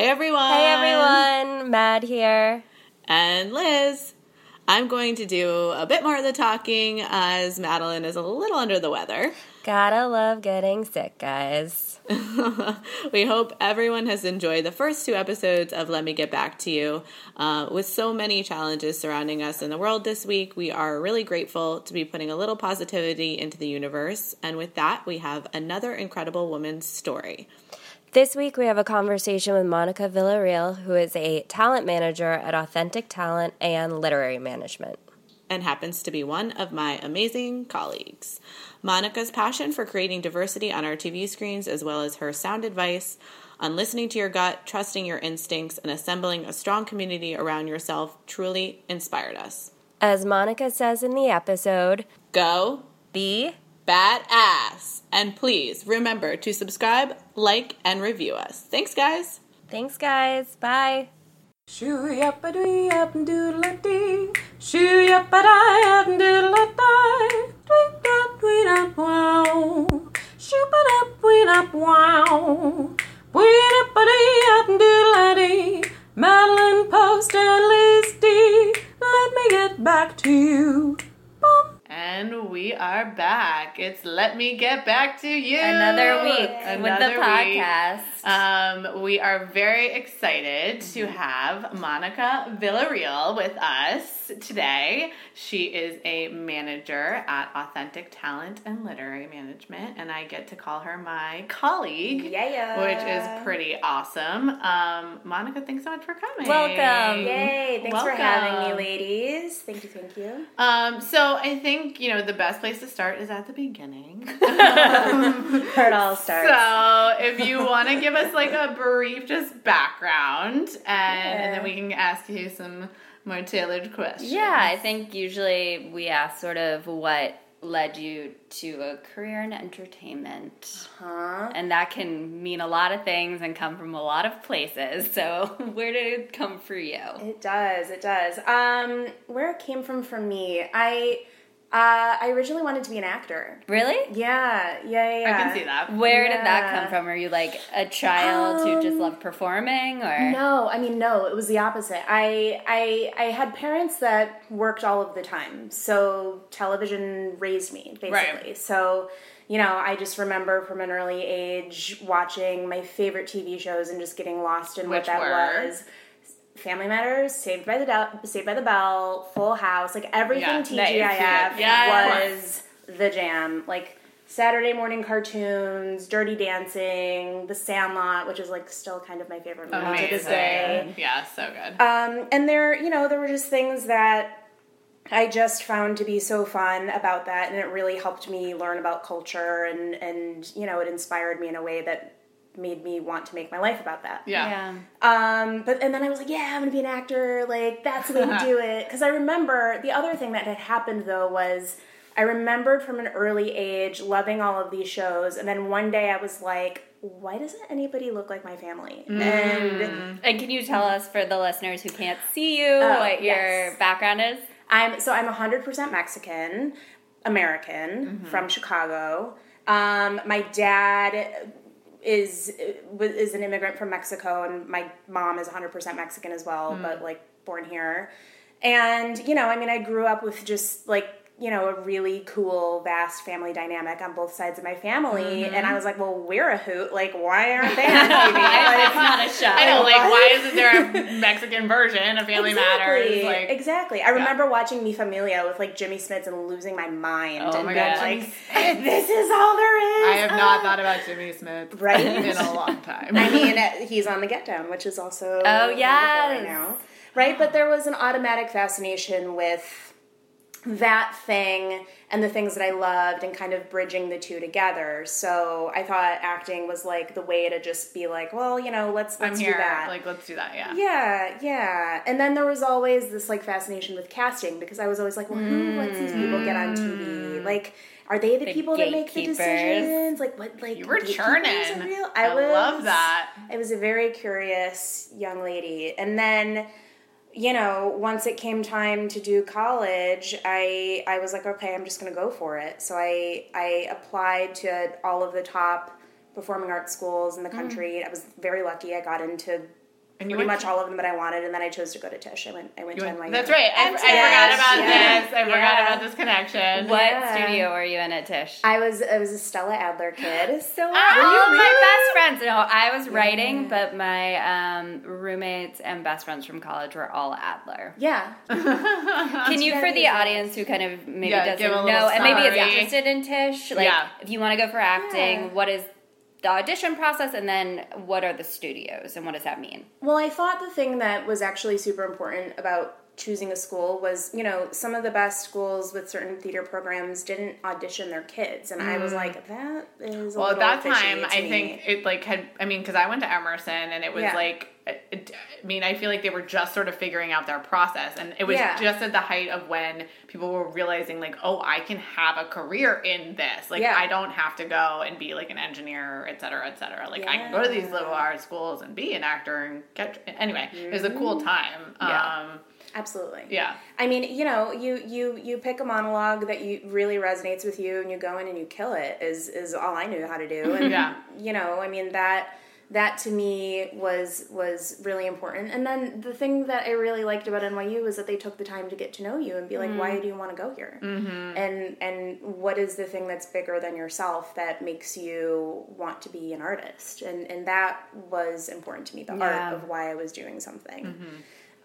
Hey everyone. Hey everyone, Mad here. And Liz. I'm going to do a bit more of the talking as Madeline is a little under the weather. Gotta love getting sick, guys. we hope everyone has enjoyed the first two episodes of Let Me Get Back to You. Uh, with so many challenges surrounding us in the world this week, we are really grateful to be putting a little positivity into the universe. And with that, we have another incredible woman's story. This week, we have a conversation with Monica Villarreal, who is a talent manager at Authentic Talent and Literary Management. And happens to be one of my amazing colleagues. Monica's passion for creating diversity on our TV screens, as well as her sound advice on listening to your gut, trusting your instincts, and assembling a strong community around yourself, truly inspired us. As Monica says in the episode, go be badass. And please remember to subscribe, like, and review us. Thanks, guys. Thanks, guys. Bye. Shoo yap a doo yap doodle a dee. Shoo yap a die up doodle a die. Tweet up, tweet up, wow. Shoop it up, tweet up, wow. Tweet up a dee up doodle a dee. Madeline Post and Liz D. Let me get back to you. And we are back. It's Let Me Get Back to You. Another week Another with the podcast. Um, we are very excited to have Monica Villarreal with us today. She is a manager at Authentic Talent and Literary Management, and I get to call her my colleague, yeah, which is pretty awesome. Um, Monica, thanks so much for coming. Welcome. Yay. Thanks Welcome. for having me, ladies. Thank you, thank you. Um, so I think, you know, the best place to start is at the beginning. Where it all starts. So if you want to give us like a brief just background and, yeah. and then we can ask you some more tailored questions. Yeah, I think usually we ask sort of what led you to a career in entertainment. huh And that can mean a lot of things and come from a lot of places. So, where did it come for you? It does. It does. Um, where it came from for me, I uh, I originally wanted to be an actor. Really? Yeah, yeah, yeah. I can see that. Where yeah. did that come from? Are you like a child um, who just um, loved performing, or no? I mean, no. It was the opposite. I, I, I had parents that worked all of the time, so television raised me basically. Right. So you know, I just remember from an early age watching my favorite TV shows and just getting lost in Which what that were? was. Family Matters, Saved by the Del- Saved by the Bell, Full House, like everything yeah, TGIF was the jam. Like Saturday morning cartoons, Dirty Dancing, The Sandlot, which is like still kind of my favorite movie Amazing. to this day. Yeah, so good. Um, and there, you know, there were just things that I just found to be so fun about that, and it really helped me learn about culture, and and you know, it inspired me in a way that made me want to make my life about that. Yeah. yeah. Um, but and then I was like, yeah, I'm gonna be an actor. Like that's the way to do it. Because I remember the other thing that had happened though was I remembered from an early age loving all of these shows, and then one day I was like, why doesn't anybody look like my family? Mm. And and can you tell us for the listeners who can't see you oh, what your yes. background is? I'm so I'm 100% Mexican, American mm-hmm. from Chicago. Um, my dad is is an immigrant from Mexico, and my mom is 100% Mexican as well, mm. but like born here. And you know, I mean, I grew up with just like you know, a really cool, vast family dynamic on both sides of my family. Mm-hmm. And I was like, well, we're a hoot. Like, why aren't they on TV? like, it's not a show. I know, like, why isn't there a Mexican version of Family exactly. Matters? Like, exactly. I remember yeah. watching Mi Familia with like Jimmy Smits and losing my mind. Oh and my god! Like, this is all there is. I have not thought about Jimmy Smits right in a long time. I mean, he's on the Get Down, which is also oh yeah right now, right? But there was an automatic fascination with that thing and the things that I loved and kind of bridging the two together. So I thought acting was like the way to just be like, well, you know, let's let's I'm here. do that. Like let's do that, yeah. Yeah, yeah. And then there was always this like fascination with casting because I was always like, well, who lets these people get on TV? Mm. Like are they the, the people that make the decisions? Like what? Like you were churning. Real? I, I was, love that. I was a very curious young lady, and then you know, once it came time to do college, I I was like, okay, I'm just going to go for it. So I I applied to all of the top performing arts schools in the mm. country. Mm. I was very lucky. I got into pretty went much to- all of them that I wanted, and then I chose to go to Tisch. I went I went You to went- NYU. that's right. I, I forgot about yeah. this. I forgot about this connection. What Yeah. studio were you in at Tisch? I was I was a Stella Adler kid. So All my best friends. No, I was writing, but my um, roommates and best friends from college were all Adler. yeah. Can you, for the audience who kind of maybe Yeah, doesn't little know and maybe is interested in Tisch, like Yeah. if you want to go for acting, Yeah. what is the audition process, and then what are the studios, and what does that mean? Well, I thought the thing that was actually super important about choosing a school was, you know, some of the best schools with certain theater programs didn't audition their kids, and I was mm. like, that is a Well, at that time, I me. think it like had. I mean, because I went to Emerson, and it was Yeah. like. I mean, I feel like they were just sort of figuring out their process, and it was Yeah. just at the height of when people were realizing, like, oh, I can have a career in this. Like, Yeah. I don't have to go and be like an engineer, et cetera, et cetera. Like, I can go to these Yeah. liberal arts schools and be an actor and get. Anyway, it was a cool time. Yeah. Um, absolutely. yeah. I mean, you know, you you you pick a monologue that you really resonates with you, and you go in and you kill it. Is is all I knew how to do. And Yeah. you know, I mean that that to me was was really important. And then the thing that I really liked about NYU was that they took the time to get to know you and be like, why do you want to go here? Mm-hmm. And and what is the thing that's bigger than yourself that makes you want to be an artist? And and that was important to me. The Yeah. art of why I was doing something.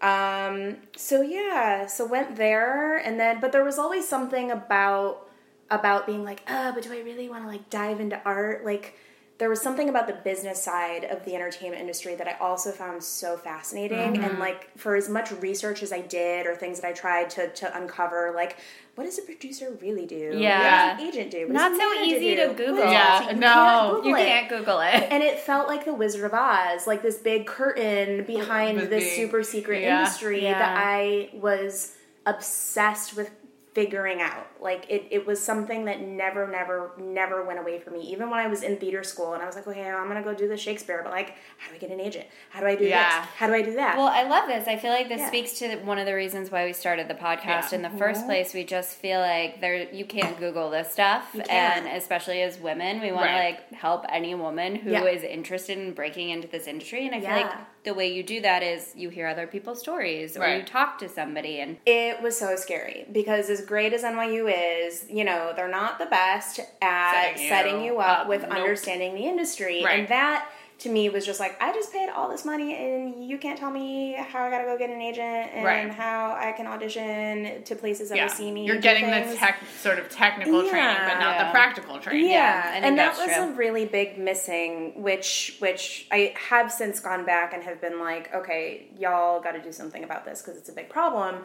Um, so yeah, so went there and then but there was always something about about being like, oh, but do I really want to like dive into art? Like there was something about the business side of the entertainment industry that I also found so fascinating. And mm-hmm. like for as much research as I did or things that I tried to to uncover, like what does a producer really do? Yeah. What does an agent do? What Not so easy do? to Google. Yeah, you no. can't Google You it can't Google it. and it felt like the Wizard of Oz, like this big curtain behind this super secret yeah. industry Yeah. that I was obsessed with figuring out. Like it, it was something that never, never, never went away from me. Even when I was in theater school and I was like, okay, I'm gonna go do the Shakespeare, but like, how do I get an agent? How do I do Yeah. this? How do I do that? Well, I love this. I feel like this Yeah. speaks to one of the reasons why we started the podcast Yeah. in the first place. We just feel like there you can't Google this stuff, and especially as women, we want Right. to like help any woman who is Yeah. interested in breaking into this industry. And I feel like the way you do that is you hear other people's stories or you talk to somebody, and It was so scary because as great as NYU is, you know, they're not the best at Setting you setting you up up. with Nope. understanding the industry. Right. And that to me was just like, I just paid all this money and you can't tell me how I gotta go get an agent and Right. how I can audition to places that Yeah. will see me. You're do getting the tech sort of technical training, but not Yeah. the practical training. Yeah, I and that was true. a really big missing, which which I have since gone back and have been like, okay, y'all got to do something about this because it's a big problem.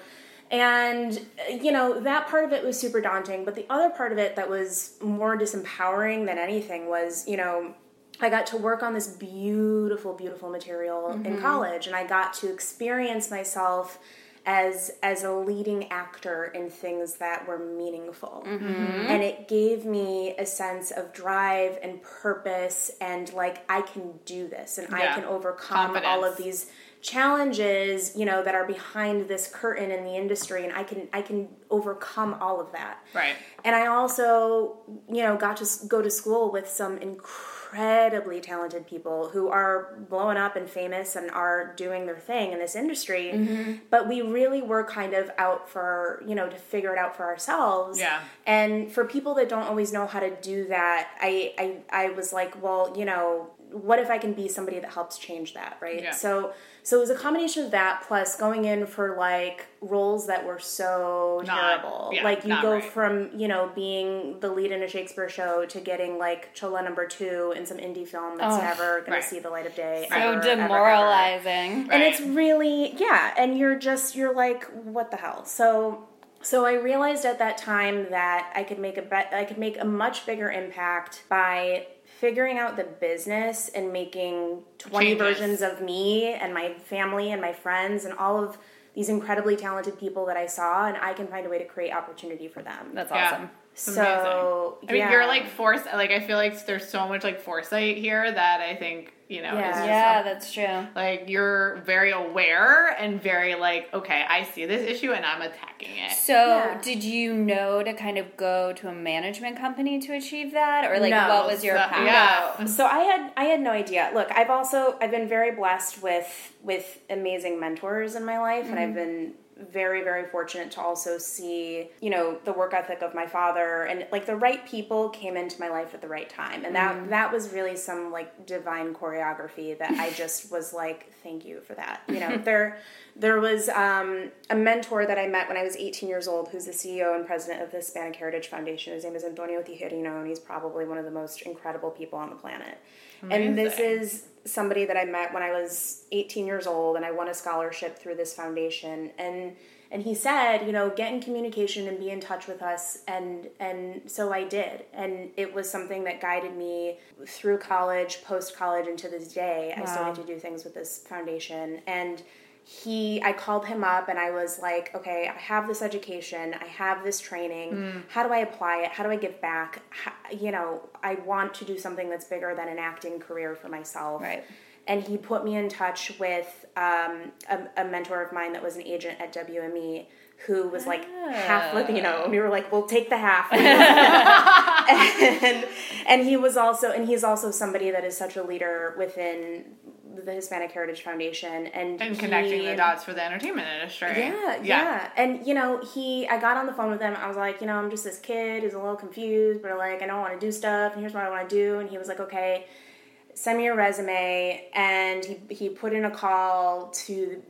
And you know that part of it was super daunting, but the other part of it that was more disempowering than anything was, you know, I got to work on this beautiful, beautiful material in mm-hmm. college, and I got to experience myself as as a leading actor in things that were meaningful. Mm-hmm. And it gave me a sense of drive and purpose and like i can do this and Yeah. i can overcome all of these challenges you know that are behind this curtain in the industry and i can i can overcome all of that. Right. and I also, you know, got to go to school with some incredibly talented people who are blowing up and famous and are doing their thing in this industry. Mm-hmm. But we really were kind of out for, you know, to figure it out for ourselves. Yeah. And for people that don't always know how to do that, I I, I was like, well, you know, what if I can be somebody that helps change that, right? Yeah. So so it was a combination of that plus going in for like roles that were so Not- terrible. yeah, like you go right. from, you know, being the lead in a Shakespeare show to getting like Chola number two in some indie film that's Oh, never gonna right. see the light of day. so ever, ever, ever. demoralizing. And it's really yeah, and you're just you're like, what the hell? So so I realized at that time that I could make a bet I could make a much bigger impact by figuring out the business and making 20 Changes. versions of me and my family and my friends and all of these incredibly talented people that I saw and I can find a way to create opportunity for them. That's awesome. It's so I mean, yeah. you're like force. Like I feel like there's so much like foresight here that I think you know, Yeah. is just Yeah, that's true. like you're very aware and very like, okay, I see this issue and I'm attacking it. So, Yeah. did you know to kind of go to a management company to achieve that, or like No. what was your So- path? yeah. So I had I had no idea. Look, I've also I've been very blessed with with amazing mentors in my life, and I've mm-hmm. been very very fortunate to also see you know the work ethic of my father and like the right people came into my life at the right time and that mm-hmm. that was really some like divine choreography that i just was like thank you for that. You know there there was um, a mentor that i met when i was 18 years old who's the ceo and president of the hispanic heritage foundation. His name is antonio tijerino and he's probably one of the most incredible people on the planet. And this is somebody that I met when I was 18 years old and I won a scholarship through this foundation. And and he said, you know, get in communication and be in touch with us and and so I did. And it was something that guided me through college, post college and to this day. I started to do things with this foundation and he I called him up and I was like, okay, I have this education, I have this training. Hmm. How do I apply it? How do I give back? How, you know, I want to do something that's bigger than an acting career for myself. Right. And he put me in touch with um, a, a mentor of mine that was an agent at WME who was like half Latino. And we were like, we'll take the half. and, and he was also, and he's also somebody that is such a leader within the Hispanic Heritage Foundation. And, and connecting he- the dots for the entertainment industry. yeah, yeah, And you know, he I got on the phone with him. I was like, you know, I'm just this kid who's a little confused, but like I don't want to do stuff, and here's what I want to do. And he was like, okay, send me your resume. And he he put in a call to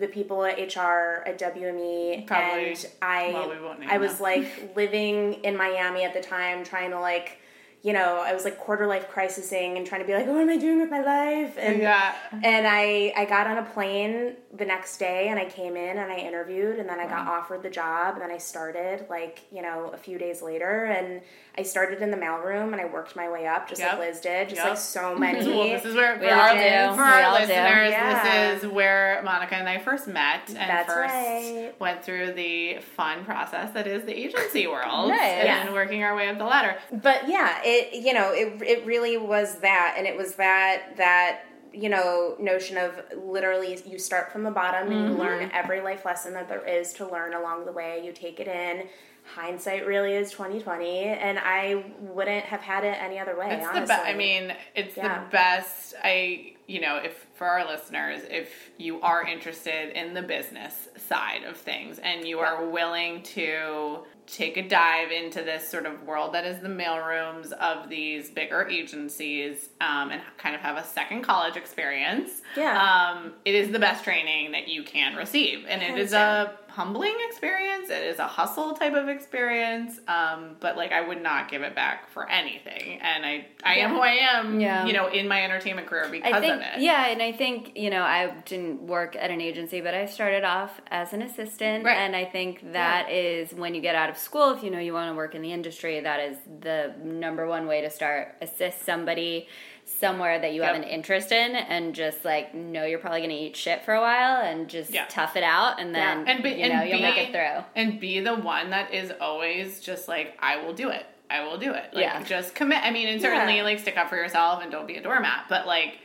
the people at HR at WME, Probably- and I well, we I was like living in Miami at the time, trying to like. You know, I was like quarter life crisising and trying to be like, what am I doing with my life? And Yeah. and I I got on a plane the next day and I came in and I interviewed and then I got offered the job and then I started like you know a few days later and I started in the mailroom and I worked my way up just Yep. like Liz did just Yep. like so many. Well, this is where We for, all our- do. for We our all do. listeners. Yeah. This is where Monica and I first met and That's first right. went through the fun process that is the agency world Nice. and Yeah. working our way up the ladder. but yeah, it you know it it really was that, and it was that that you know notion of literally you start from the bottom and you learn mm-hmm. every life lesson that there is to learn along the way. You take it in. Hindsight really is twenty twenty, and I wouldn't have had it any other way. It's the honestly. best. I mean, it's Yeah. the best. I, you know, if for our listeners, if you are interested in the business side of things and you are willing to take a dive into this sort of world that is the mailrooms of these bigger agencies um, and kind of have a second college experience, Yeah. um, it is the best training that you can receive, and it is a humbling experience. It is a hustle type of experience, um, but like I would not give it back for anything. And I, I am who I am, Yeah. you know, in my entertainment career because I think, of it. yeah, and I think you know I didn't work at an agency, but I started off as an assistant, Right. and I think that is when you get out of school, if you know you want to work in the industry, that is the number one way to start. Assist somebody somewhere that you have an interest in, and just like know you're probably going to eat shit for a while, and just Yeah. tough it out, and then and be, you know you'll be, make it through. and be the one that is always just like I will do it. I will do it. Like, Yeah. just commit. I mean, and certainly Yeah. like stick up for yourself and don't be a doormat, but like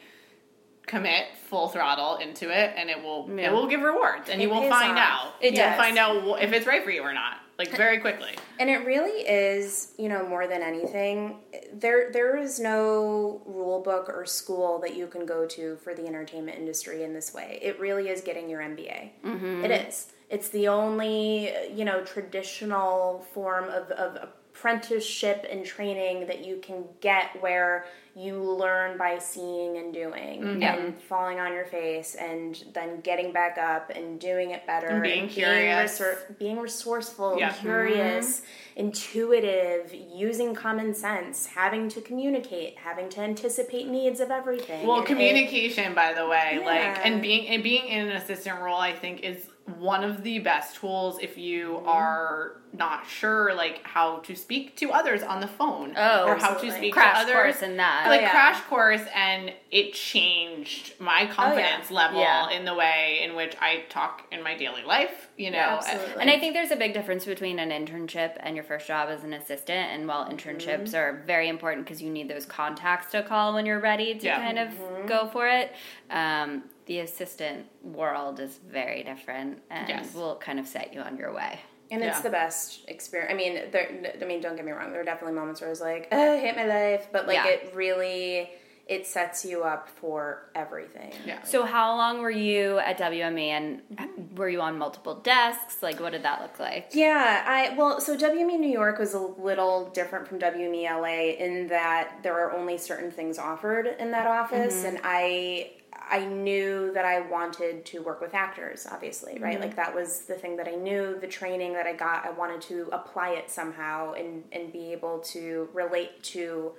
commit full throttle into it, and it will Yeah. it will give rewards, and It you will find off. out. It You'll find out if it's right for you or not, like very quickly. And it really is, you know, more than anything, there there is no rule book or school that you can go to for the entertainment industry in this way. It really is getting your MBA. Mm-hmm. It is. It's the only, you know, traditional form of, of apprenticeship and training that you can get where you learn by seeing and doing mm-hmm. and falling on your face and then getting back up and doing it better And being curious. resor- being resourceful, Yeah. Mm-hmm. curious, intuitive, using common sense, having to communicate, having to anticipate needs of everything. Well, It- communication, by the way, Yeah. like and being and being in an assistant role, I think is one of the best tools if you Mm-hmm. are not sure like how to speak to others on the phone Oh, or how to absolutely. speak Crash to others course in that. like Oh, yeah. crash course and it changed my confidence level Yeah. in the way in which I talk in my daily life you know Yeah, absolutely. And I think there's a big difference between an internship and your first job as an assistant. And while internships Mm-hmm. are very important because you need those contacts to call when you're ready to Yeah. kind of Mm-hmm. go for it, um, the assistant world is very different and Yes. will kind of set you on your way. And it's the best experience. I mean, there, I mean, don't get me wrong. There are definitely moments where I was like, oh, I hate my life, but like Yeah. it really, it sets you up for everything. yeah So, how long were you at WME and Mm-hmm. were you on multiple desks? Like, what did that look like? Yeah, I well, so WME New York was a little different from WME LA in that there are only certain things offered in that office, and I I knew that I wanted to work with actors, obviously, right? Like that was the thing that I knew, the training that I got. I wanted to apply it somehow and and be able to relate to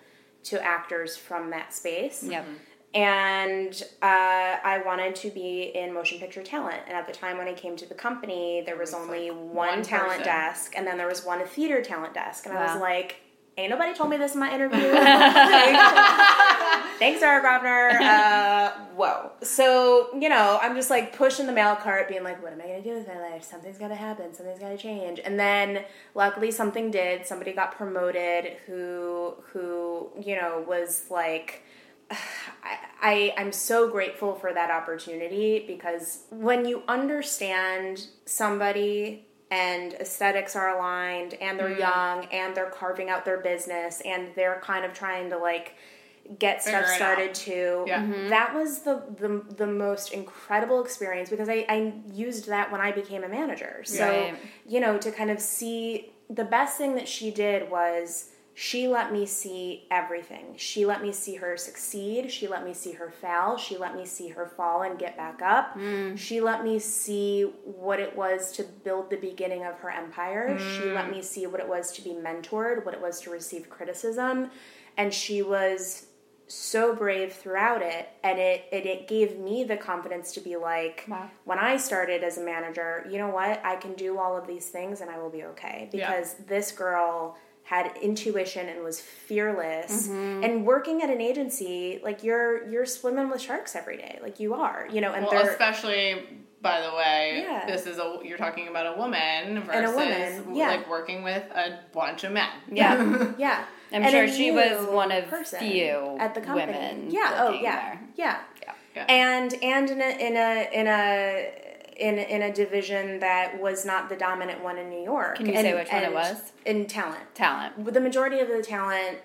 to actors from that space Yep. and uh, I wanted to be in motion picture talent. And at the time when I came to the company, there was only one, one talent desk, and then there was one theater talent desk. And I was like, "Ain't nobody told me this in my interview." Thanks, Sarah Grobner. Uh, whoa. So you know, I'm just like pushing the mail cart, being like, "What am I gonna do with my life? Something's gotta happen. Something's gotta change." And then, luckily, something did. Somebody got promoted who who you know was like. I, I I'm so grateful for that opportunity because when you understand somebody and aesthetics are aligned and they're mm-hmm. young and they're carving out their business and they're kind of trying to like get Figure stuff started out. too. Yeah. Mm-hmm. That was the, the the most incredible experience because I, I used that when I became a manager. So Right. you know, to kind of see the best thing that she did was she let me see everything. She let me see her succeed. She let me see her fail. She let me see her fall and get back up. Mm. She let me see what it was to build the beginning of her empire. She mm. let me see what it was to be mentored, what it was to receive criticism. And she was so brave throughout it and it, it it gave me the confidence to be like Wow. when I started as a manager, you know what? I can do all of these things and I will be okay Yeah. because this girl had intuition and was fearless. Mm-hmm. And working at an agency, like you're you're swimming with sharks every day. Like you are, you know, and well especially by the way Yeah. this is a you're talking about a woman versus a woman, yeah. like working with a bunch of men Yeah. yeah. I'm And sure she was one of person few at the company. women yeah. Oh working yeah. there. Yeah. Yeah. And and in a in a in a in, in a division that was not the dominant one in New York. Can you and, say which one it was? In talent. Talent. the majority of the talent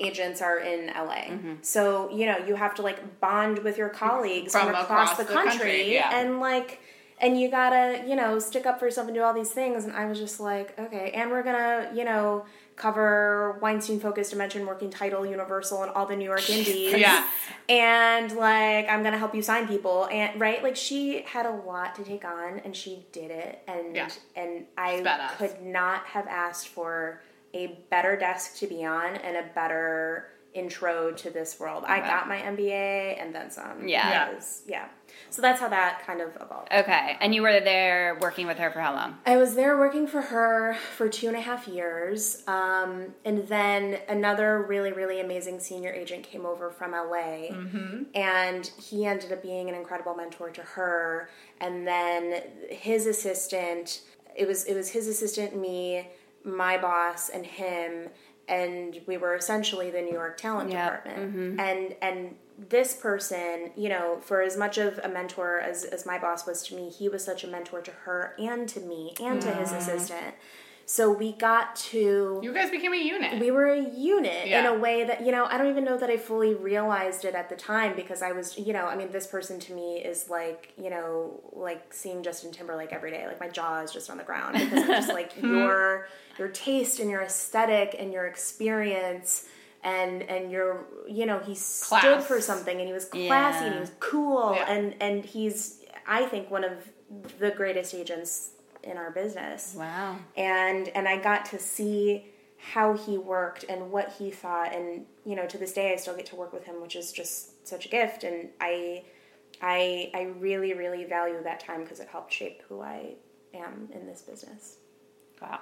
agents are in LA. Mm-hmm. So, you know, you have to like bond with your colleagues From from, across, across the the country, country, yeah. and like and you gotta, you know, stick up for yourself and do all these things. And I was just like, okay, and we're gonna, you know, cover Weinstein Focus Dimension Working Title Universal and all the New York indies. Yeah. And like I'm gonna help you sign people and right, like she had a lot to take on and she did it and Yeah. and I could not have asked for a better desk to be on and a better intro to this world. I got my MBA and then some. Yeah. Yeah. So that's how that kind of evolved. Okay. And you were there working with her for how long? I was there working for her for two and a half years. Um, and then another really, really amazing senior agent came over from LA. And he ended up being an incredible mentor to her. And then his assistant, it was it was his assistant, me, my boss, and him. And we were essentially the New York talent Yep. department. And and this person, you know, for as much of a mentor as, as my boss was to me, he was such a mentor to her and to me and to his mm. assistant. So we got to you guys became a unit. We were a unit in a way that you know i don't even know that i fully realized it at the time because i was you know i mean this person to me is like you know like seeing justin timberlake every day. Like my jaw is just on the ground because of just like hmm. your your taste and your aesthetic and your experience and and your you know he stood Class. for something and he was classy and he was cool Yeah. and and he's i think one of the greatest agents in our business Wow. and and I got to see how he worked and what he thought and you know to this day I still get to work with him which is just such a gift and I I I really really value that time because it helped shape who I am in this business. Wow.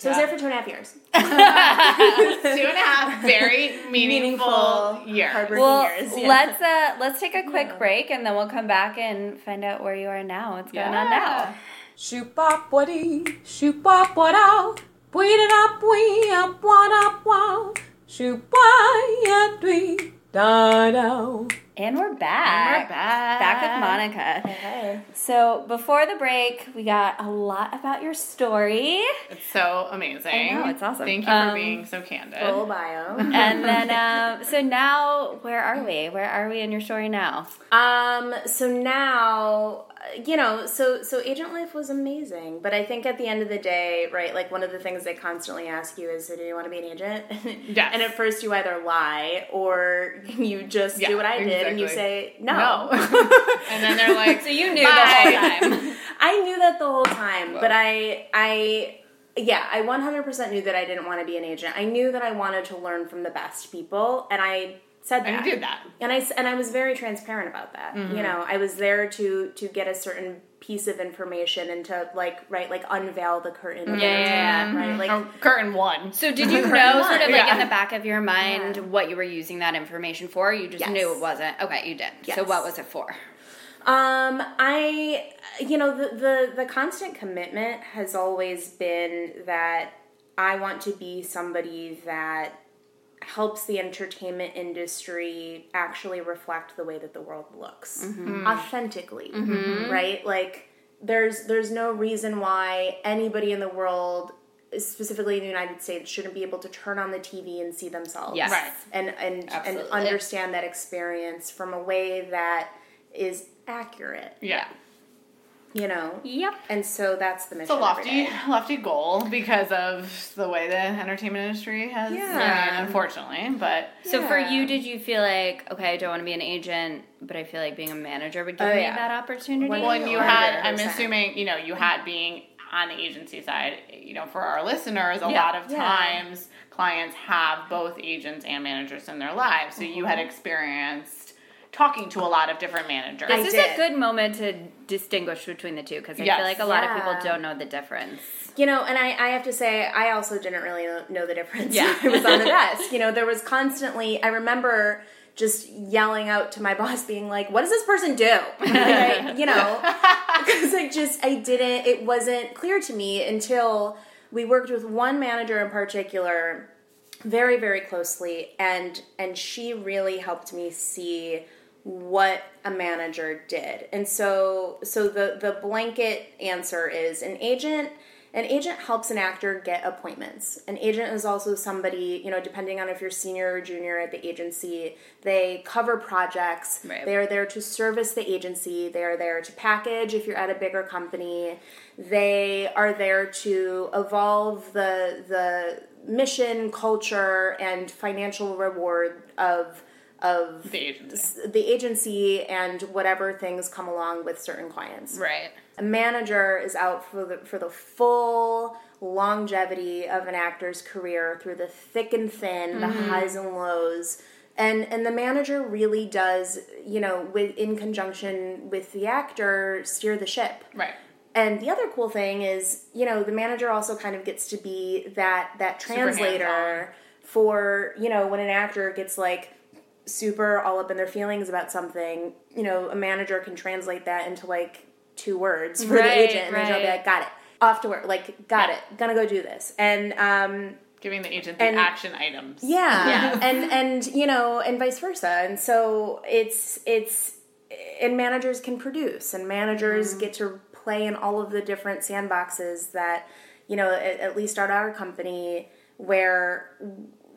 So I was there for two and a half years. Two and a half very meaningful, Meaningful, years. Well, years. yeah. let's uh let's take a quick break and then we'll come back and find out where you are now. What's going on now? Shoot bop waddy, shoot bop wada, put it up, we up, one up, wow. Shoot why dwee, da da. And we're back. We're back. Back with Monica. Hey. So before the break, we got a lot about your story. It's so amazing. I know, it's awesome. Thank you Um, for being so candid. Full bio. And then um, so now where are we? Where are we in your story now? Um. So now, uh, you know, so so agent life was amazing, but I think at the end of the day, right? Like one of the things they constantly ask you is, "So do you want to be an agent?" Yes. And at first, you either lie or you just Yeah, do what I did, and you say no. no. and then they're like, So you knew Bye. the whole time. I knew that the whole time, but I I yeah, I 100% knew that I didn't want to be an agent. I knew that I wanted to learn from the best people, and I said that. And you did that. And I s- and I was very transparent about that. Mm-hmm. You know, I was there to to get a certain piece of information and to like right like unveil the curtain. of Yeah, yeah, yeah. Right, like Oh, curtain one. So did you know sort of like Yeah. in the back of your mind what you were using that information for? You just Yes. knew it wasn't. Okay, you did. So what was it for? Um, I, you know, the, the the constant commitment has always been that I want to be somebody that helps the entertainment industry actually reflect the way that the world looks mm-hmm. authentically, mm-hmm. right? Like there's there's no reason why anybody in the world specifically in the United States shouldn't be able to turn on the TV and see themselves Yes. Right. and and and understand that experience from a way that is accurate, Yeah. You know. Yep. And so that's the mission. It's a lofty, day. lofty goal because of the way the entertainment industry has, Yeah. yeah. unfortunately. But So for you, did you feel like okay, I don't want to be an agent, but I feel like being a manager would give Oh, me yeah. that opportunity? When- when you One had, I'm assuming, you know, you had being on the agency side, you know, for our listeners, a Yeah. lot of Yeah. times clients have both agents and managers in their lives. So you Mm-hmm. had experienced talking to a lot of different managers. this I is did. a good moment to distinguish between the two because I Yes. feel like a lot of people don't know the difference. You know, and I, I have to say, I also didn't really know, know the difference. Yeah. I was on the desk. You know, there was constantly, I remember just yelling out to my boss, being like, what does this person do? Like, I- you know, because I just, I didn't, it wasn't clear to me until we worked with one manager in particular very very closely and and she really helped me see what a manager did. And so so the the blanket answer is an agent an agent helps an actor get appointments. An agent is also somebody you know depending on if you're senior or junior at the agency they cover projects. Right. they are there to service the agency. They are there to package if you're at a bigger company. They are there to evolve the the mission culture and financial reward of of the agency. the agency and whatever things come along with certain clients Right. a manager is out for the for the full longevity of an actor's career through the thick and thin, the mm-hmm. highs and lows. And and the manager really does, you know, with in conjunction with the actor, steer the ship. Right. And the other cool thing is, you know, the manager also kind of gets to be that that translator for, you know, when an actor gets like super all up in their feelings about something, you know, a manager can translate that into like two words for the agent and the agent will be like, got it. Off to work, like, got Yeah. it, gonna go do this. And um Giving the agent the And- action items. yeah, Yeah. and and you know, and vice versa. And so it's it's and managers can produce, and managers get to play in all of the different sandboxes that you know, at, at least at our company, where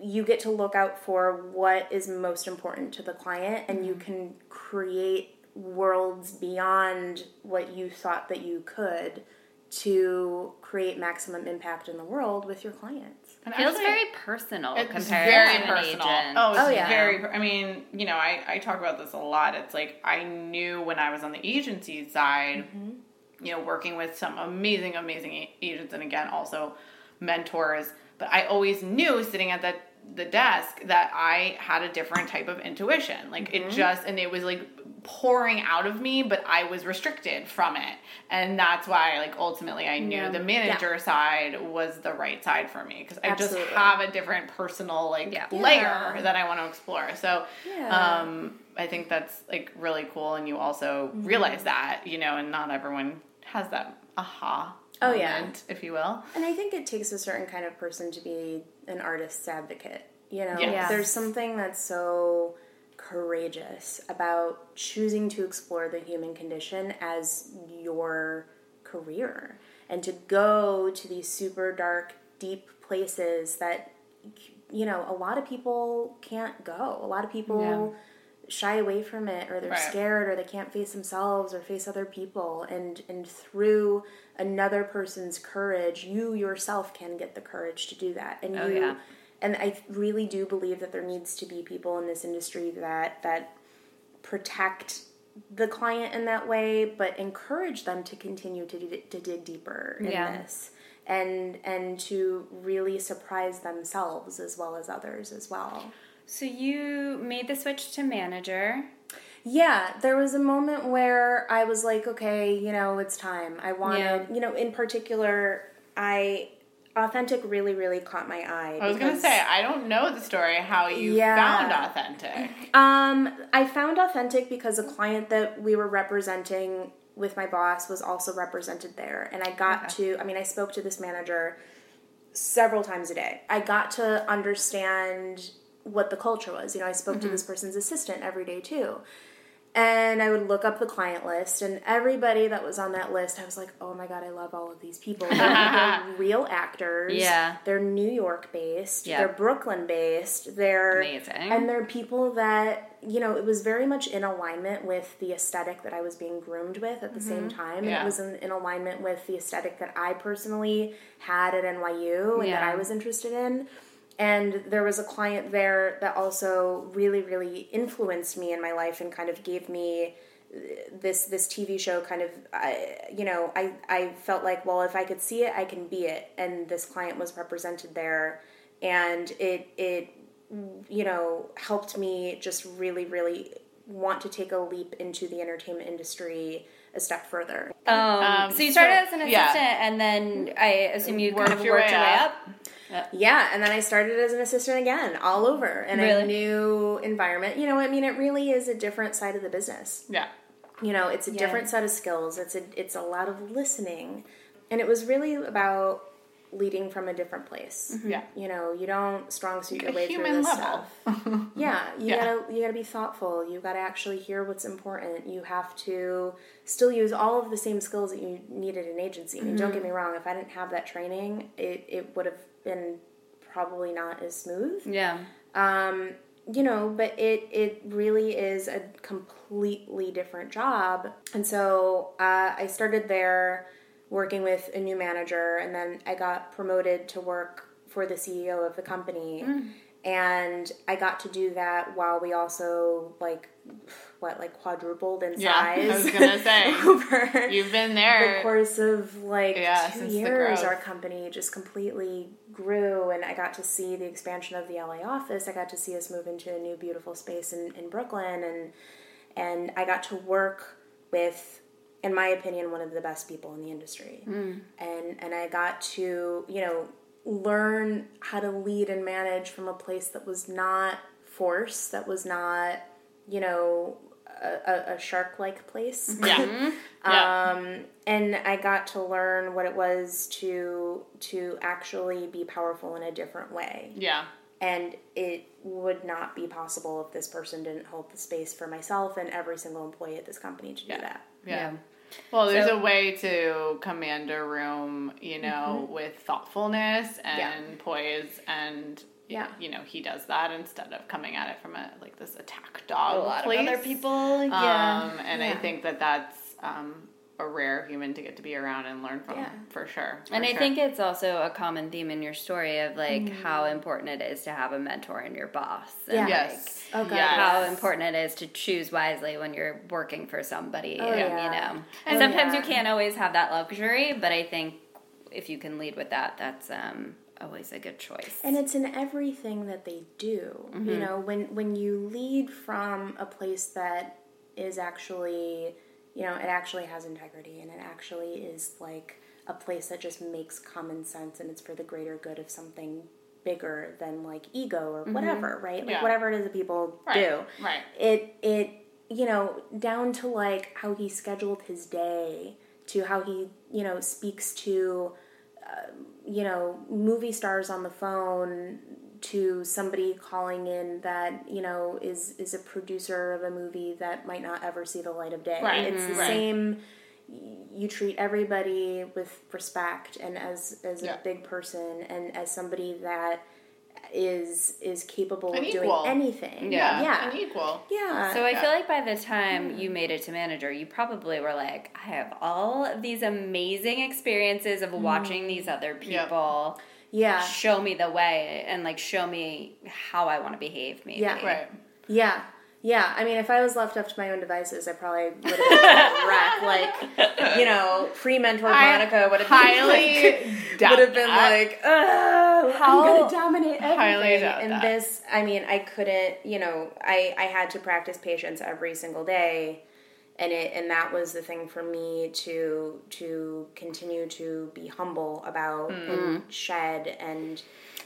you get to look out for what is most important to the client, and you can create worlds beyond what you thought that you could to create maximum impact in the world with your clients. And Feels actually- very personal It's compared very to personal. an agent. Oh, it's Oh, yeah. very. I mean, you know, I, I talk about this a lot. It's like I knew when I was on the agency side, Mm-hmm. you know, working with some amazing, amazing agents, and again, also mentors. But I always knew sitting at that the desk that I had a different type of intuition. Like Mm-hmm. it just, and it was like pouring out of me, but I was restricted from it. And that's why, like, ultimately I knew Yeah. the manager side was the right side for me because I just have a different personal, like, Yeah. layer Yeah. that I want to explore. So, Yeah. um, I think that's, like, really cool. And you also realize that, you know, and not everyone has that aha. Oh, yeah. moment, if you will. And I think it takes a certain kind of person to be an artist's advocate. You know, Yes. there's something that's so courageous about choosing to explore the human condition as your career and to go to these super dark, deep places that, you know, a lot of people can't go. A lot of people shy away from it or they're Right. scared or they can't face themselves or face other people and and through another person's courage you yourself can get the courage to do that and Oh, you yeah. and I really do believe that there needs to be people in this industry that that protect the client in that way but encourage them to continue to, d- to dig deeper in Yeah. this and and to really surprise themselves as well as others as well So you made the switch to manager. Yeah, there was a moment where I was like, okay, you know, it's time. I wanted, Yeah. you know, in particular, I authentic really, really caught my eye. I was gonna say I don't know the story how you Yeah. found authentic. Um, I found authentic because a client that we were representing with my boss was also represented there, and I got to. I mean, I spoke to this manager several times a day. I got to understand what the culture was. You know, I spoke to mm-hmm. this person's assistant every day too. And I would look up the client list, and everybody that was on that list, I was like, "Oh my god, I love all of these people. They're, they're real actors. Yeah. they're New York based. Yeah. They're Brooklyn based. They're Amazing. and they're people that you know it was very much in alignment with the aesthetic that I was being groomed with at the mm-hmm. same time, and Yeah. it was in, in alignment with the aesthetic that I personally had at NYU and that I was interested in. And there was a client there that also really, really influenced me in my life and kind of gave me this this TV show kind of I you know I I felt like well if I could see it I can be it and this client was represented there and it it you know helped me just really really want to take a leap into the entertainment industry a step further. Um, Um, so you started so- as an assistant, yeah. and then I assume you Worked kind of your worked way your way up. up. Uh, yeah, and then I started as an assistant again, all over in a new environment. You know, I mean, it really is a different side of the business. Yeah. You know, it's a different set of skills. It's a it's a lot of listening, and it was really about leading from a different place. Yeah. You know, you don't strong suit your way through this level. stuff. Yeah, you Yeah. gotta you gotta be thoughtful. You gotta actually hear what's important. You have to still use all of the same skills that you needed in agency. I mean, don't get me wrong. If I didn't have that training, it it would have been probably not as smooth. Yeah. Um, you know, but it it really is a completely different job. And so uh, I started there working with a new manager, and then I got promoted to work for the CEO of the company. And I got to do that while we also like what like quadrupled in Yeah, size. I was gonna say. over You've been there the course of like Yeah, two years, our company just completely grew, and I got to see the expansion of the LA office. I got to see us move into a new beautiful space in, in Brooklyn, and and I got to work with, in my opinion, one of the best people in the industry, Mm. and and I got to you know learn how to lead and manage from a place that was not force, that was not you know a, a, a shark like place. Yeah. yeah. um, and I got to learn what it was to to actually be powerful in a different way. yeah. And it would not be possible if this person didn't hold the space for myself and every single employee at this company to Yeah. do that. Yeah. Well, there's So- a way to command a room, you know, Mm-hmm. with thoughtfulness and poise and Yeah. you know, he does that instead of coming at it from a like this attack dog A lot place. of other people. Yeah. Um, and I think that that's um, a rare human to get to be around and learn from Yeah. for sure. for And I sure. think it's also a common theme in your story of like how important it is to have a mentor and your boss. And Yeah. yes, Oh, God, yes. How important it is to choose wisely when you're working for somebody. Oh, and, yeah. You know, Oh, sometimes you can't always have that luxury, but I think if you can lead with that, that's um, always a good choice. And it's in everything that they do. You mm-hmm. know, when when you lead from a place that is actually, you know, it actually has integrity and it actually is like a place that just makes common sense and it's for the greater good of something bigger than like ego or mm-hmm. whatever, right? Like Yeah. whatever it is that people Right, do. right. It it you know, down to like how he scheduled his day, to how he, you know, speaks to uh, you know, movie stars on the phone to somebody calling in that, you know, is is a producer of a movie that might not ever see the light of day. Right, It's the mm-hmm. right. same you treat everybody with respect and as as a big person and as somebody that is is capable An of doing anything. Yeah, Yeah. and equal. Yeah. So I Yeah. feel like by the time hmm. you made it to manager, you probably were like, I have all of these amazing experiences of hmm. watching these other Yeah. people yeah. show me the way and like show me how I want to behave. Maybe. Yeah. Right. Yeah. Yeah, I mean, if I was left up to my own devices, I probably would have been a wreck. Like, you know, pre-mentor Monica would have been highly like, would have been that. like, "Ugh, How- I'm gonna dominate everything. And that. this, I mean, I couldn't. You know, I I had to practice patience every single day, and it and that was the thing for me to to continue to be humble about mm. and shed and.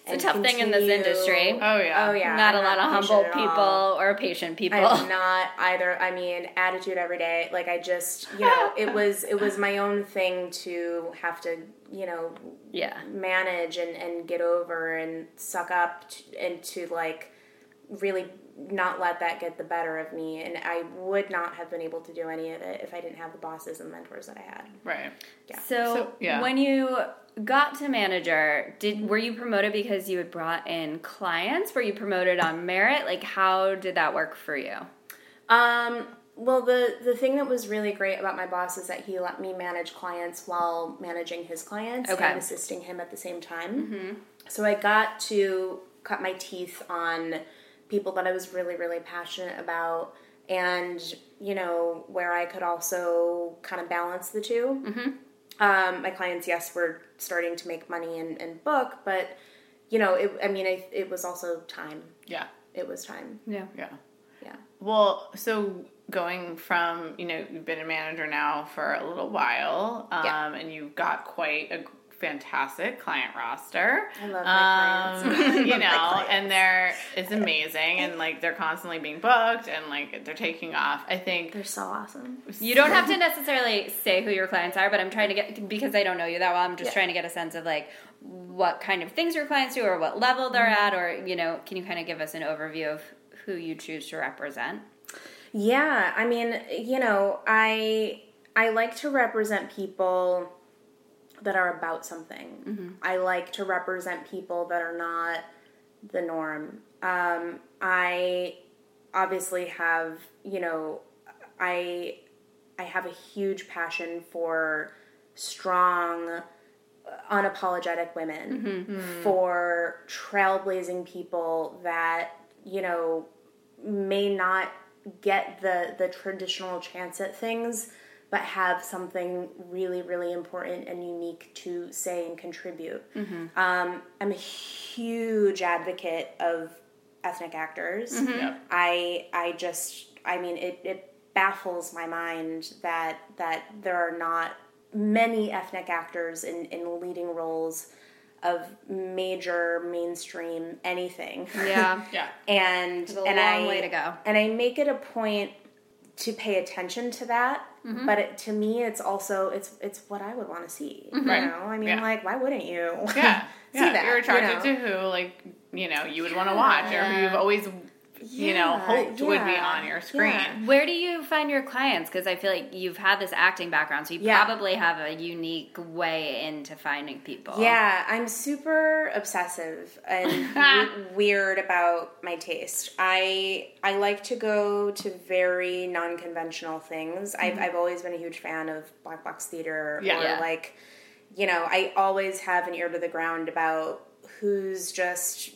It's a tough thing in this industry. Oh, yeah. Oh yeah. Not I'm a lot of humble people or patient people. I'm not either. I mean, attitude every day. Like I just, you know, it was it was my own thing to have to, you know, yeah. manage and and get over and suck up t- and to like really not let that get the better of me. And I would not have been able to do any of it if I didn't have the bosses and mentors that I had. Right. So, So, yeah. when you got to manager, did were you promoted because you had brought in clients? Were you promoted on merit? Like how did that work for you? Um, well, the the thing that was really great about my boss is that he let me manage clients while managing his clients Okay. and assisting him at the same time. So I got to cut my teeth on people that I was really really passionate about, and you know where I could also kind of balance the 2 Um, my clients, yes, were starting to make money and, and book, but you know, it, I mean, I, it was also time. Yeah. It was time. Yeah. Yeah. Yeah. Well, so going from, you know, you've been a manager now for a little while, um, Yeah. and you've got quite a fantastic client roster. I love my Um, clients. You know, clients. and they're it's amazing, and like they're constantly being booked, and like they're taking off. I think They're so awesome. You don't have to necessarily say who your clients are, but I'm trying to get because I don't know you that well. I'm just Yeah. trying to get a sense of like what kind of things your clients do, or what level they're at, or you know, can you kind of give us an overview of who you choose to represent? Yeah, I mean, you know, I I like to represent people that are about something. Mm-hmm. I like to represent people that are not the norm. Um, I obviously have, you know, I I have a huge passion for strong unapologetic women mm-hmm. mm. for trailblazing people that you know may not get the the traditional chance at things but have something really really important and unique to say and contribute. Um, i'm a huge advocate of ethnic actors. Yep. i i just i mean it, it baffles my mind that that there are not many ethnic actors in, in leading roles of major mainstream anything. Yeah, yeah, and a and long I, way to go. And I make it a point to pay attention to that, Mm-hmm. but it, to me, it's also it's it's what I would want to see. Mm-hmm. Right. You know, I mean, Yeah. like, why wouldn't you? yeah, see yeah. that? You're you attracted know? to who, like you know, you would want to watch, or who you've always, you know, Yeah, hoped would be on your screen. yeah. Where do you find your clients? Because I feel like you've had this acting background, so you Yeah. probably have a unique way into finding people. Yeah, I'm super obsessive and w- weird about my taste. I I like to go to very non-conventional things. I've mm-hmm. I've always been a huge fan of black box theater Yeah. or Yeah. like you know, I always have an ear to the ground about who's just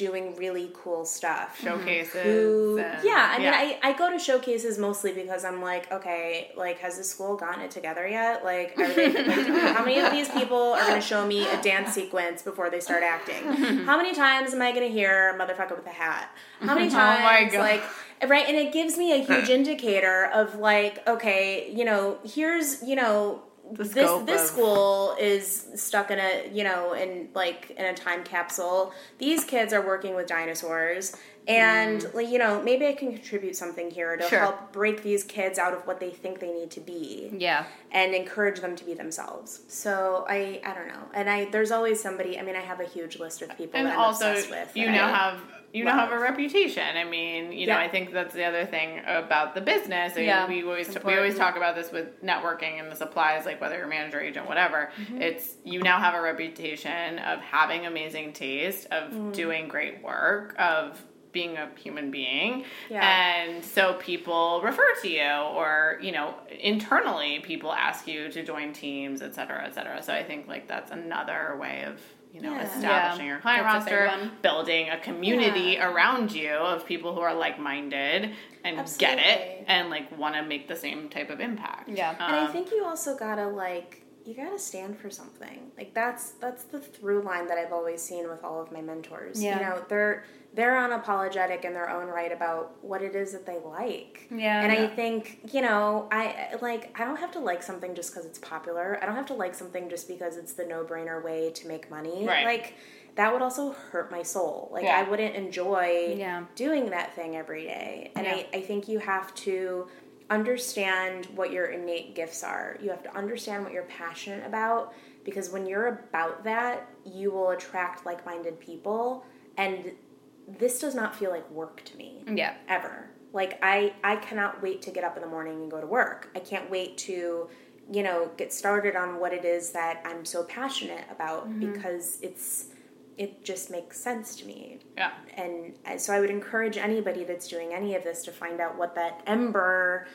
doing really cool stuff mm-hmm. Showcases. who and- yeah i mean I, I go to showcases mostly because i'm like okay like has the school gotten it together yet like are they like, how many of these people are going to show me a dance sequence before they start acting how many times am i going to hear motherfucker with a hat how many Oh my times God. like right and it gives me a huge indicator of like okay you know here's you know this this of- school is stuck in a you know in like in a time capsule these kids are working with dinosaurs and like you know maybe i can contribute something here to Mm. Sure. help break these kids out of what they think they need to be Yeah. and encourage them to be themselves so i i don't know and i there's always somebody i mean i have a huge list of people and that I'm also obsessed with you now I- have you now have a reputation. I mean, you know, I think that's the other thing about the business. I mean, Yeah, we always it's we always talk about this with networking and this applies like whether you're manager, agent, whatever. Mm-hmm. It's you now have a reputation of having amazing taste, of Mm. doing great work, of being a human being Yeah. and so people refer to you or you know internally people ask you to join teams et cetera et cetera so i think like that's another way of you know Yeah. establishing Yeah, your client that's a roster building a community Yeah. around you of people who are like-minded and get it and like want to make the same type of impact Yeah. And I Um, think you also gotta like you gotta stand for something. Like that's that's the through line that I've always seen with all of my mentors. Yeah. You know, they're they're unapologetic in their own right about what it is that they like. Yeah. And I think, you know, I like I don't have to like something just because it's popular. I don't have to like something just because it's the no-brainer way to make money. Right. Like that would also hurt my soul. Like Yeah. I wouldn't enjoy Yeah. doing that thing every day. And Yeah. I, I think you have to understand what your innate gifts are. You have to understand what you're passionate about because when you're about that, you will attract like minded people. And this does not feel like work to me mm, Yeah. ever. Like I I cannot wait to get up in the morning and go to work. I can't wait to you know get started on what it is that I'm so passionate about mm-hmm. because it's it just makes sense to me. yeah And so I would encourage anybody that's doing any of this to find out what that ember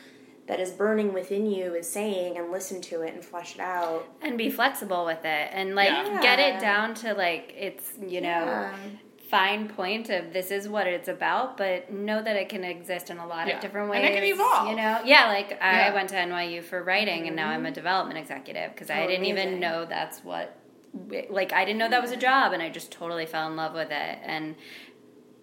that is burning within you is saying and listen to it and flesh it out. and be flexible with it and like Yeah. get it down to like it's you know Yeah. fine point of this is what it's about but know that it can exist in a lot Yeah. of different ways And it can evolve. you know yeah like i Yeah. went to nyu for writing and now i'm a mm-hmm. development executive because i Oh, didn't even know that's what like i didn't know that was a job and i just totally fell in love with it and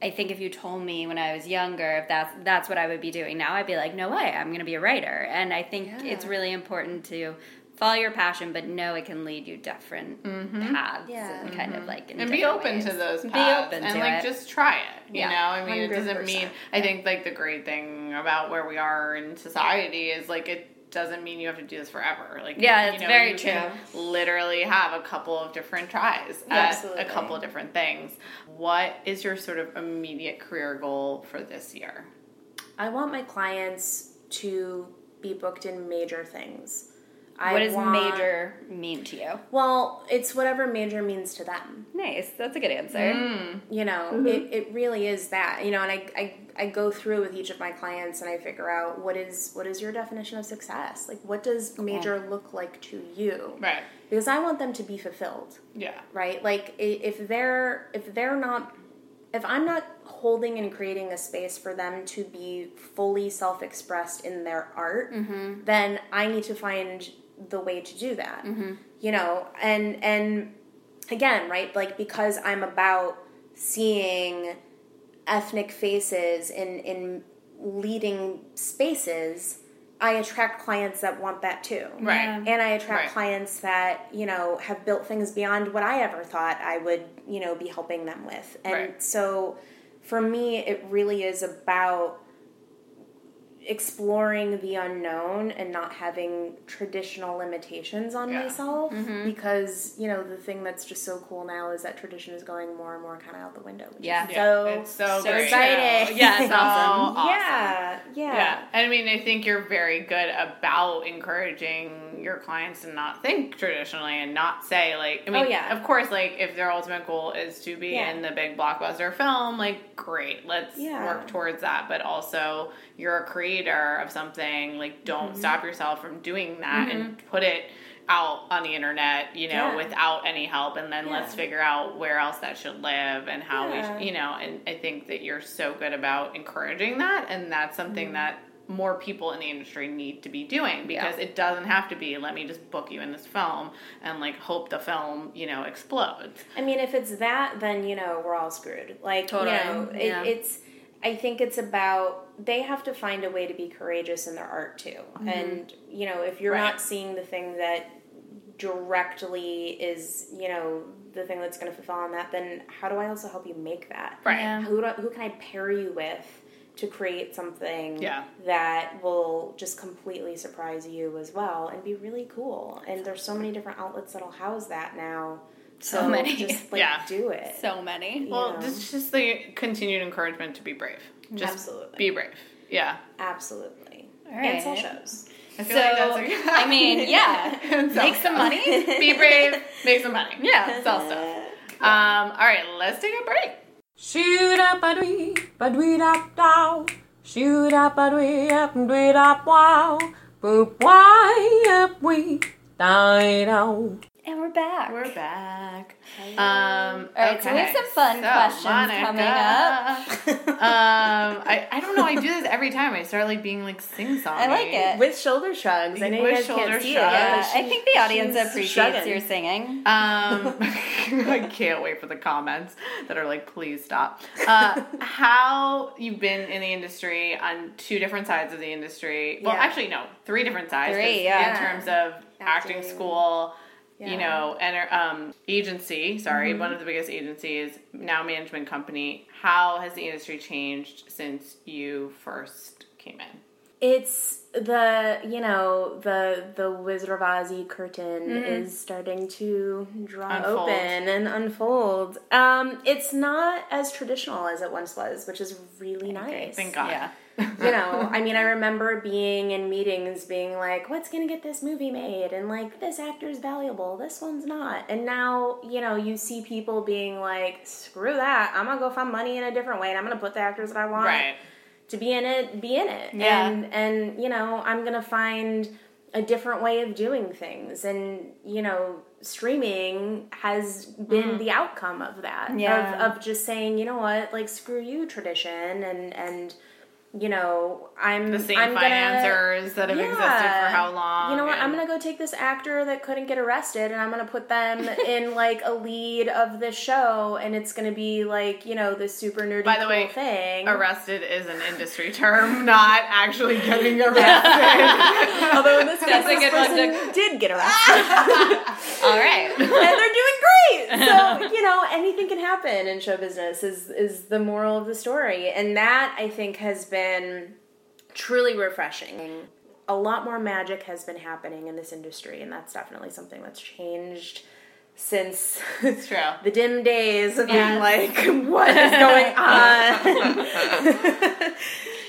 I think if you told me when I was younger if that's that's what I would be doing now, I'd be like, no way, I'm going to be a writer. And I think Yeah. it's really important to follow your passion, but know it can lead you different paths Yeah. and kind of like in Mm-hmm. and be open ways. to those Be paths open and to like it. just try it you Yeah. know i mean it doesn't mean i think like the great thing about where we are in society is like it doesn't mean you have to do this forever like Yeah, you it's know, very you can literally have a couple of different tries Yeah, at absolutely. a couple of different things what is your sort of immediate career goal for this year I want my clients to be booked in major things. I what does want- major mean to you? Well, it's whatever major means to them. Nice, that's a good answer. Mm. You know, Mm-hmm. it, it really is that. You know, and I, I I go through with each of my clients and I figure out what is what is your definition of success? Like what does major look like to you? right Because I want them to be fulfilled. yeah right like if they're if they're not if i'm not holding and creating a space for them to be fully self-expressed in their art then i need to find the way to do that mm-hmm. you know? And and again right like because i'm about seeing ethnic faces in in leading spaces i attract clients that want that too. Right. And I attract Right. clients that you know have built things beyond what I ever thought I would you know be helping them with, and Right. so for me, it really is about exploring the unknown and not having traditional limitations on Yeah. myself mm-hmm. because you know the thing that's just so cool now is that tradition is going more and more kind of out the window which Yeah. is Yeah, so it's so, so exciting. Yeah, it's So awesome. awesome. yeah yeah Yeah, I mean, I think you're very good about encouraging your clients to not think traditionally and not say like. I mean, Oh, yeah. of course, like if their ultimate goal is to be Yeah. in the big blockbuster film, like great, let's Yeah. work towards that. But also, you're a creator of something. Like, don't Mm-hmm. stop yourself from doing that and put it out on the internet, you know, Yeah. without any help, and then let's figure out where else that should live and how we, sh- you know, and I think that you're so good about encouraging that, and that's something Mm-hmm. that more people in the industry need to be doing because it doesn't have to be let me just book you in this film and like hope the film you know explodes I mean, if it's that, then you know we're all screwed. Like Totally, you know, it, yeah. it's. I think it's about they have to find a way to be courageous in their art too. Mm-hmm. And you know, if you're Right. not seeing the thing that directly is, you know, the thing that's going to fulfill on that, then how do I also help you make that? Right. Yeah. Who do I, who can I pair you with to create something Yeah. that will just completely surprise you as well and be really cool? And there's so many different outlets that'll house that now. So many. Just like Yeah. do it. So many. Well, know. this is just the continued encouragement to be brave. Just Absolutely. be brave. Yeah. Absolutely. All And sell shows. I So, like I mean, yeah. Make some money. be brave, make some money. Yeah. Sell stuff. Um, all right, let's take a break. Shoot up a dwee, ba dwee dop dow. Shoot up a dwee up dwee dop wow. Boop why up we die down. And we're back. We're back. Um, All right, so we have some fun So, questions Monica. coming up. um, I, I don't know. I do this every time. I start like being like sing song. I like it. With shoulder shrugs. I know you With guys shoulder can't see shrugs. it. Yeah, but I think the audience appreciates shrugging. your singing. Um, I can't wait for the comments that are like, please stop. Uh, how you've been in the industry on two different sides of the industry. Well, Yeah. actually, no, three different sides. Three, yeah. In terms of acting, Acting. school, you know, and um, agency. Sorry, one of the biggest agencies now management company. How has the industry changed since you first came in? It's the you know the the Wizard of Ozzy curtain is starting to draw Unfold. open and unfold. Um, it's not as traditional as it once was, which is really nice. Thank God. Yeah. you know, I mean, I remember being in meetings being like, what's going to get this movie made? And like, this actor's valuable, this one's not. And now, you know, you see people being like, screw that, I'm going to go find money in a different way and I'm going to put the actors that I want Right. To be in it, be in it. Yeah. And, and, you know, I'm going to find a different way of doing things. And, you know, streaming has been mm. the outcome of that. Yeah. Of, of just saying, you know what, like, screw you, tradition, and, and, you know, I'm The same I'm financiers that have existed for how long? You know what? I'm gonna go take this actor that couldn't get arrested, and I'm gonna put them in like a lead of this show, and it's gonna be like you know this super nerdy By the cool way, thing. Arrested is an industry term, not actually getting arrested. Although in this case, this person did get arrested, All right. and they're doing. So you know, anything can happen in show business. Is is the moral of the story, and that I think has been truly refreshing. A lot more magic has been happening in this industry, and that's definitely something that's changed since It's true. the dim days of Yes. being like, what is going on?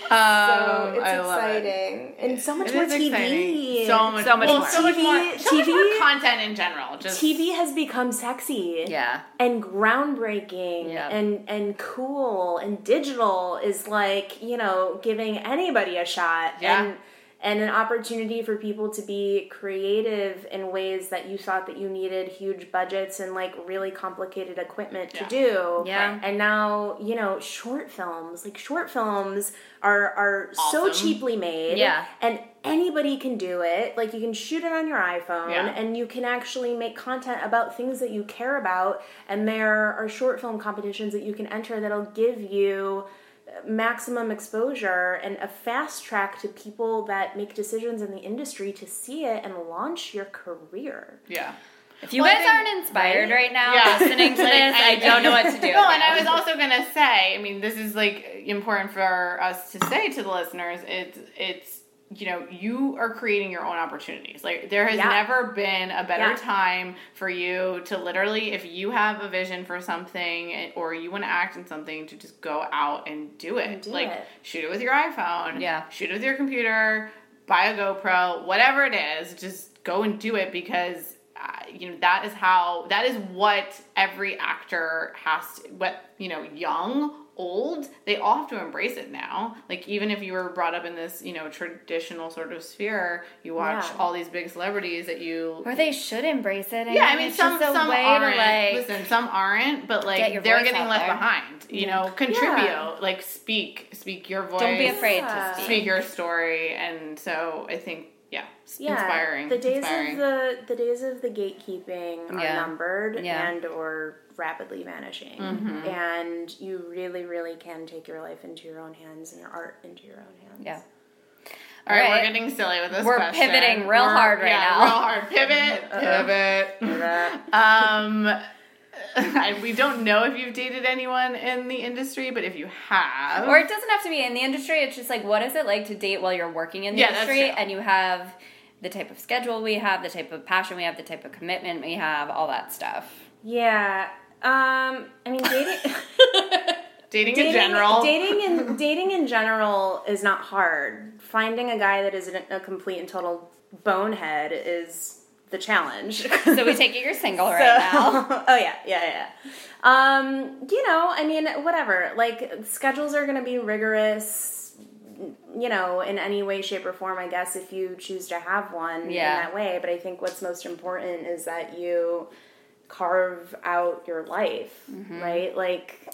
Um, so it's I love it. exciting. And so much It more TV. exciting. So much, So much well, more. So much TV more. So much more TV content in general. Just TV has become sexy. Yeah. And groundbreaking Yeah. and and cool and digital is like, you know, giving anybody a shot. Yeah. And and an opportunity for people to be creative in ways that you thought that you needed huge budgets and like really complicated equipment to do. Yeah. And now, you know, short films, like short films are are so cheaply made. Yeah. And anybody can do it. Like you can shoot it on your iPhone Yeah. and you can actually make content about things that you care about and there are short film competitions that you can enter that'll give you maximum exposure and a fast track to people that make decisions in the industry to see it and launch your career. yeah. If you Well, guys think- aren't inspired right, now Yeah. listening to this, I don't know what to do. No, and. I was also gonna say, I mean, this is like important for us to say to the listeners. It's it's you know you are creating your own opportunities. Like there has Yeah. never been a better Yeah. time for you to literally, if you have a vision for something or you want to act in something, to just go out and do it. do like it. shoot it with your iPhone. Yeah. Shoot it with your computer. Buy a GoPro. Whatever it is, just go and do it because uh, you know that is how that is what every actor has to what you know young old they all have to embrace it now like even if you were brought up in this you know traditional sort of sphere you watch Yeah. all these big celebrities that you or they should embrace it. yeah, I mean, some some aren't. like. Listen, some aren't, but like your they're getting left there. behind. You know, contribute, like speak, speak your voice. Don't be afraid Yeah. to speak. Speak your story, and so I think yeah, yeah, inspiring. The days inspiring. of the the days of the gatekeeping are Yeah. numbered Yeah. and or rapidly vanishing, Mm-hmm. and you really, really can take your life into your own hands and your art into your own hands. Yeah. All right, All right. we're getting silly with this. We're question. pivoting real We're- hard right yeah, now. Real hard. Pivot. Pivot. um, I, we don't know if you've dated anyone in the industry, but if you have, Or it doesn't have to be in the industry. It's just like, what is it like to date while you're working in the Yeah, industry and you have the type of schedule we have, the type of passion we have, the type of commitment we have, all that stuff. Yeah. Um, I mean, dating. dating, dating, in general, dating in dating in general is not hard. Finding a guy that isn't a complete and total bonehead is the challenge. So we take it you're single right now. oh yeah, yeah, yeah. Um, you know, I mean, whatever. Like schedules are going to be rigorous. You know, in any way, shape, or form. I guess if you choose to have one Yeah. in that way. But I think what's most important is that you carve out your life, Mm-hmm. right? Like.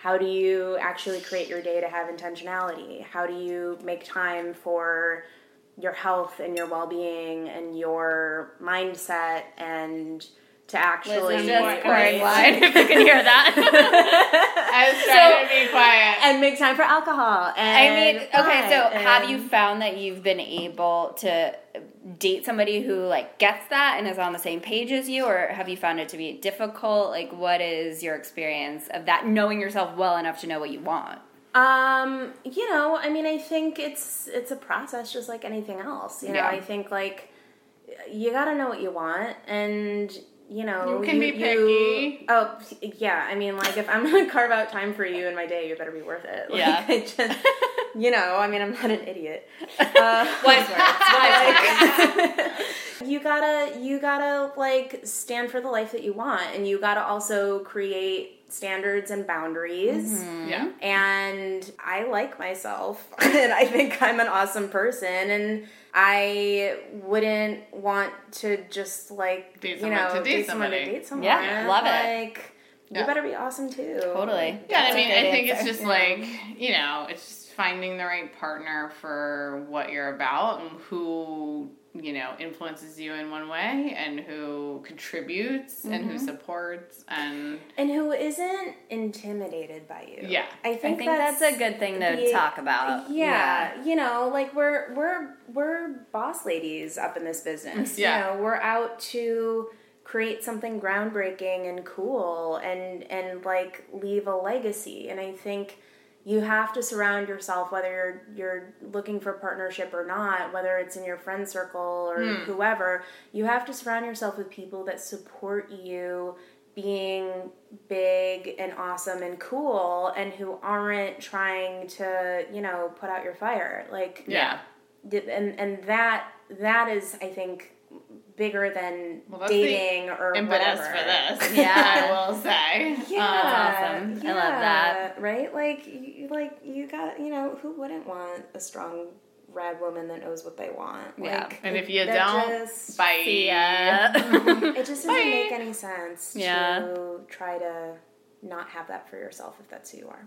How do you actually create your day to have intentionality? How do you make time for your health and your well-being and your mindset and to actually Liz just pouring right, if you can hear that. I was trying to be quiet. and make time for alcohol. I mean, okay, so have you found that you've been able to date somebody who like gets that and is on the same page as you or have you found it to be difficult? Like what is your experience of that knowing yourself well enough to know what you want? Um, you know, I mean, I think it's it's a process just like anything else. You know, Yeah. I think like you got to know what you want and you know You can be you- picky. oh yeah i mean like if i'm gonna carve out time for you in my day you better be worth it like, Yeah. I just, you know i mean i'm not an idiot uh. Wise words. you gotta you gotta like stand for the life that you want and you gotta also create standards and boundaries mm-hmm. yeah. and I like myself and I think I'm an awesome person and I wouldn't want to just like Date you know to date someone to date someone. Yeah, love it. Like you Yeah. better be awesome too. Totally. Yeah, I That's a mean, I think answer. it's just like, you know, it's just finding the right partner for what you're about and who, you know, influences you in one way and who contributes and Mm-hmm. who supports and And who isn't intimidated by you. Yeah. I think, I think, think that's, a good thing to the- talk about. Yeah, you know, like we're we're we're boss ladies up in this business. Yeah. You know, we're out to create something groundbreaking and cool and and like leave a legacy. And I think you have to surround yourself whether you're you're looking for partnership or not, whether it's in your friend circle or hmm. whoever, you have to surround yourself with people that support you being big and awesome and cool and who aren't trying to, you know, put out your fire. Like yeah. and and that that is I think bigger than Well, dating or Impetus whatever. for this, Yeah. I will say. Yeah, oh, awesome. I love that. Right? Like, you, like you got, you know, who wouldn't want a strong, rad woman that knows what they want? Yeah. Like, And if you don't, just, bye. It just doesn't Bye. make any sense Yeah. to try to not have that for yourself if that's who you are.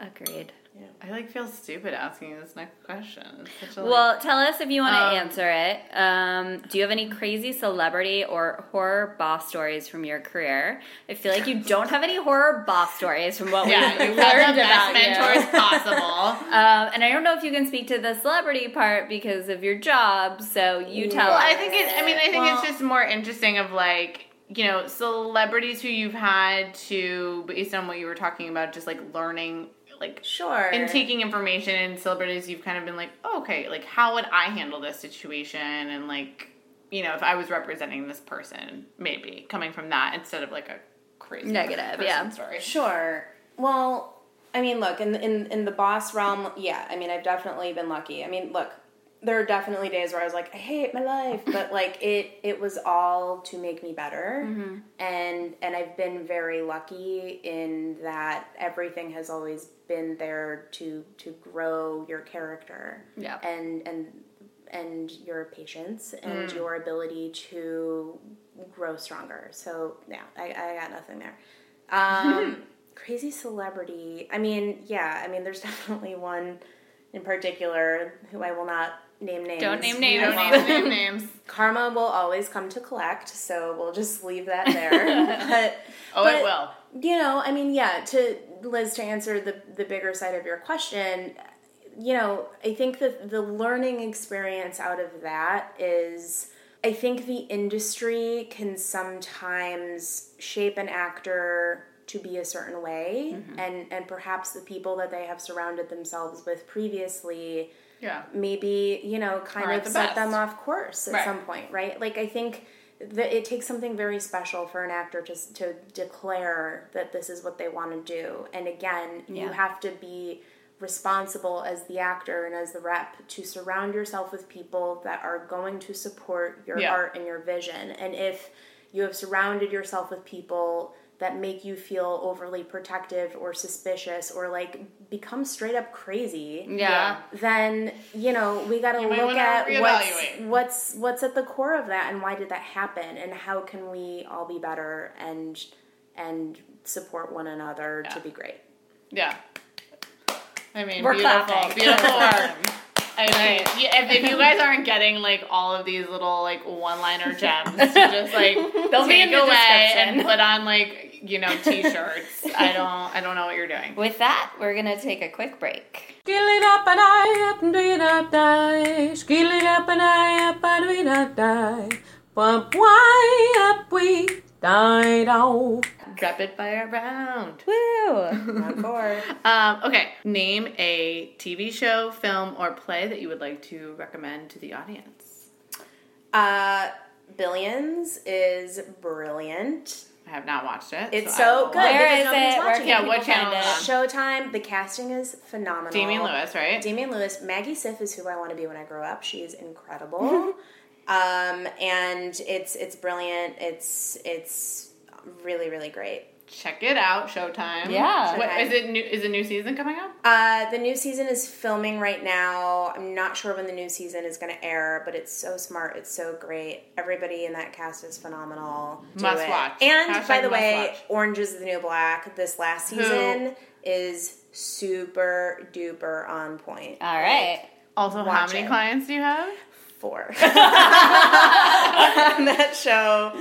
Agreed. I like feel stupid asking this next question. It's such a, like, Well, tell us if you want to Um, answer it. Um, do you have any crazy celebrity or horror boss stories from your career? I feel like you don't have any horror boss stories from what yeah, we you learned have the about best you. mentors possible. Um, and I don't know if you can speak to the celebrity part because of your job. So you tell Well, us. I think it. I mean, I think Well- it's just more interesting of like you know celebrities who you've had to based on what you were talking about, just like learning like Sure. and taking information and celebrities you've kind of been like oh, okay like how would i handle this situation and like you know if i was representing this person maybe coming from that instead of like a crazy Negative, yeah. story Sure. Well, I mean, look in in in the boss realm, yeah. I mean, I've definitely been lucky. I mean, look, there are definitely days where I was like, I hate my life, but like it it was all to make me better, and and I've been very lucky in that everything has always been there to to grow your character, Yeah. and and and your patience and your ability to grow stronger. So yeah, I, I got nothing there. Um, crazy celebrity. I mean, yeah. I mean, there's definitely one in particular who I will not name names. Don't name names. don't need to name names. Karma will always come to collect, so we'll just leave that there. but Oh, but, it will. You know, I mean, yeah. To Liz, to answer the the bigger side of your question, you know, I think that the learning experience out of that is. I think the industry can sometimes shape an actor to be a certain way, Mm-hmm. and and perhaps the people that they have surrounded themselves with previously Yeah. maybe you know kind Aren't of the set best. them off course at Right. some point right like i think that it takes something very special for an actor to, to declare that this is what they want to do and again you have to be responsible as the actor and as the rep to surround yourself with people that are going to support your Yeah. art and your vision and if you have surrounded yourself with people that make you feel overly protective or suspicious or like become straight up crazy Yeah. then you know we got to look at what's, what's what's at the core of that and why did that happen and how can we all be better and and support one another to be great Yeah. I mean, We're beautiful, clapping. beautiful work. I mean, yeah, if, if you guys aren't getting like all of these little like one-liner gems, just like They'll be take in the away and put on like you know t-shirts. I don't, I don't know what you're doing. With that, we're gonna take a quick break. Skill it up and I up and do it up die. Skill it up and I up and do it up die. But why up we die down? Rapid fire round. Woo! Round four. Um, okay, name a TV show, film, or play that you would like to recommend to the audience. uh billions is brilliant I have not watched it. it's I so good Where because is it? Where can Yeah, what channel is it? it? Showtime. The casting is phenomenal. Damian Lewis, right? Damian Lewis, Maggie Siff is who I want to be when I grow up. She is incredible, um, and it's it's brilliant. It's it's really really great. Check it out, Showtime. Yeah. What, Showtime. is it new? Is a new season coming up? Uh, the new season is filming right now. I'm not sure when the new season is going to air, but it's so smart. It's so great. Everybody in that cast is phenomenal. Do Must it. watch. And Hashtag by the way, watch. Orange is the New Black. This last season is super duper on point. All right. Also, how many it. clients do you have? Four on that show.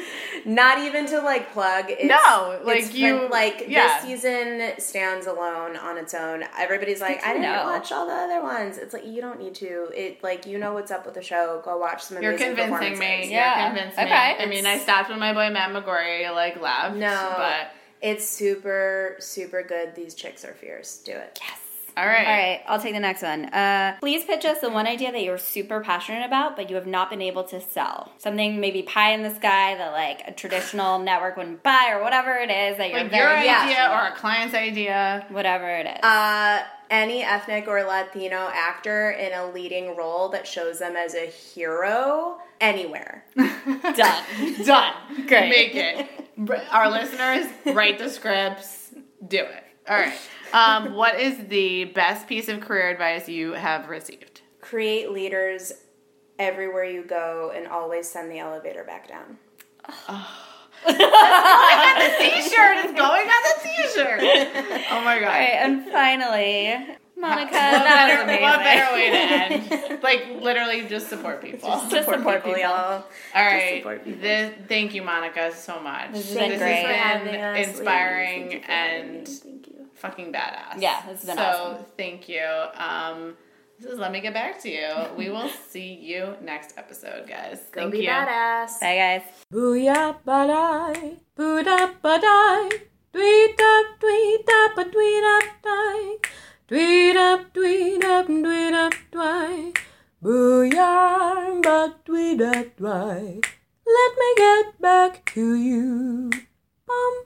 Not even to like plug. It's, No, like it's you- fun- like yeah. this season stands alone on its own. Everybody's like, I didn't know. watch all the other ones. It's like you don't need to. It like you know what's up with the show. Go watch some of these. You're convincing me. Yeah. You're convincing Okay. me. I mean, I stopped when my boy Matt McGorry like left. No, but it's super super good. These chicks are fierce. Do it. Yes. All right. All right, I'll take the next one. Uh, please pitch us the one idea that you're super passionate about, but you have not been able to sell. Something maybe pie in the sky that like a traditional network wouldn't buy, or whatever it is that you're Like very your idea passionate or a client's idea. whatever it is. Uh, any ethnic or Latino actor in a leading role that shows them as a hero anywhere. Done. Done. Great. Make it. Our listeners, write the scripts. Do it. All right. Um, what is the best piece of career advice you have received? Create leaders everywhere you go and always send the elevator back down. The T-shirt is going on the T-shirt. Oh my god. All right, and finally, Monica, What better, what better way to end? Like literally, just support people. Just support people. y'all. All right. support people. This, thank you, Monica, so much. This has This been has great. for having been inspiring ladies. Thank you for having and. Thank you. Fucking badass. Yeah, this has been so, awesome. thank you. Um, this is Let Me Get Back to You. We will see you next episode, guys. Go thank be you. badass. Bye, guys. Booyah badai, booda badai, tweet up, tweet up, tweet up, die, tweet up, tweet up, tweet up, die, booyah, but tweet up, die. Let me get back to you. Bum.